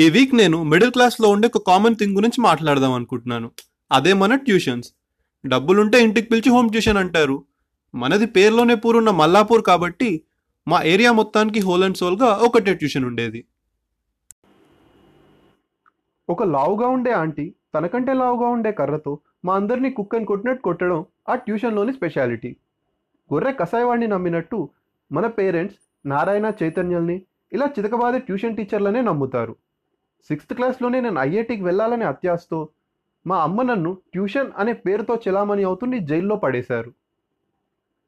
ఈ వీక్ నేను మిడిల్ క్లాస్లో ఉండే ఒక కామన్ థింగ్ గురించి మాట్లాడదాం అనుకుంటున్నాను. అదే మన ట్యూషన్స్. డబ్బులుంటే ఇంటికి పిలిచి హోమ్ ట్యూషన్ అంటారు. మనది పేరులోనే పూరున్న మల్లాపూర్ కాబట్టి మా ఏరియా మొత్తానికి హోల్ అండ్ సోల్గా ఒకటే ట్యూషన్ ఉండేది. ఒక లావుగా ఉండే ఆంటీ తనకంటే లావుగా ఉండే కర్రతో మా అందరినీ కుక్కని కొట్టినట్టు కొట్టడం ఆ ట్యూషన్లోని స్పెషాలిటీ. గొర్రె కసాయవాడిని నమ్మినట్టు మన పేరెంట్స్ నారాయణ చైతన్యల్ని ఇలా చితకబాదే ట్యూషన్ టీచర్లనే నమ్ముతారు. సిక్స్త్ క్లాస్లోనే నేను ఐఐటికి వెళ్ళాలనే అత్యాశతో మా అమ్మ నన్ను ట్యూషన్ అనే పేరుతో చెలామణి అవుతుండి జైల్లో పడేశారు.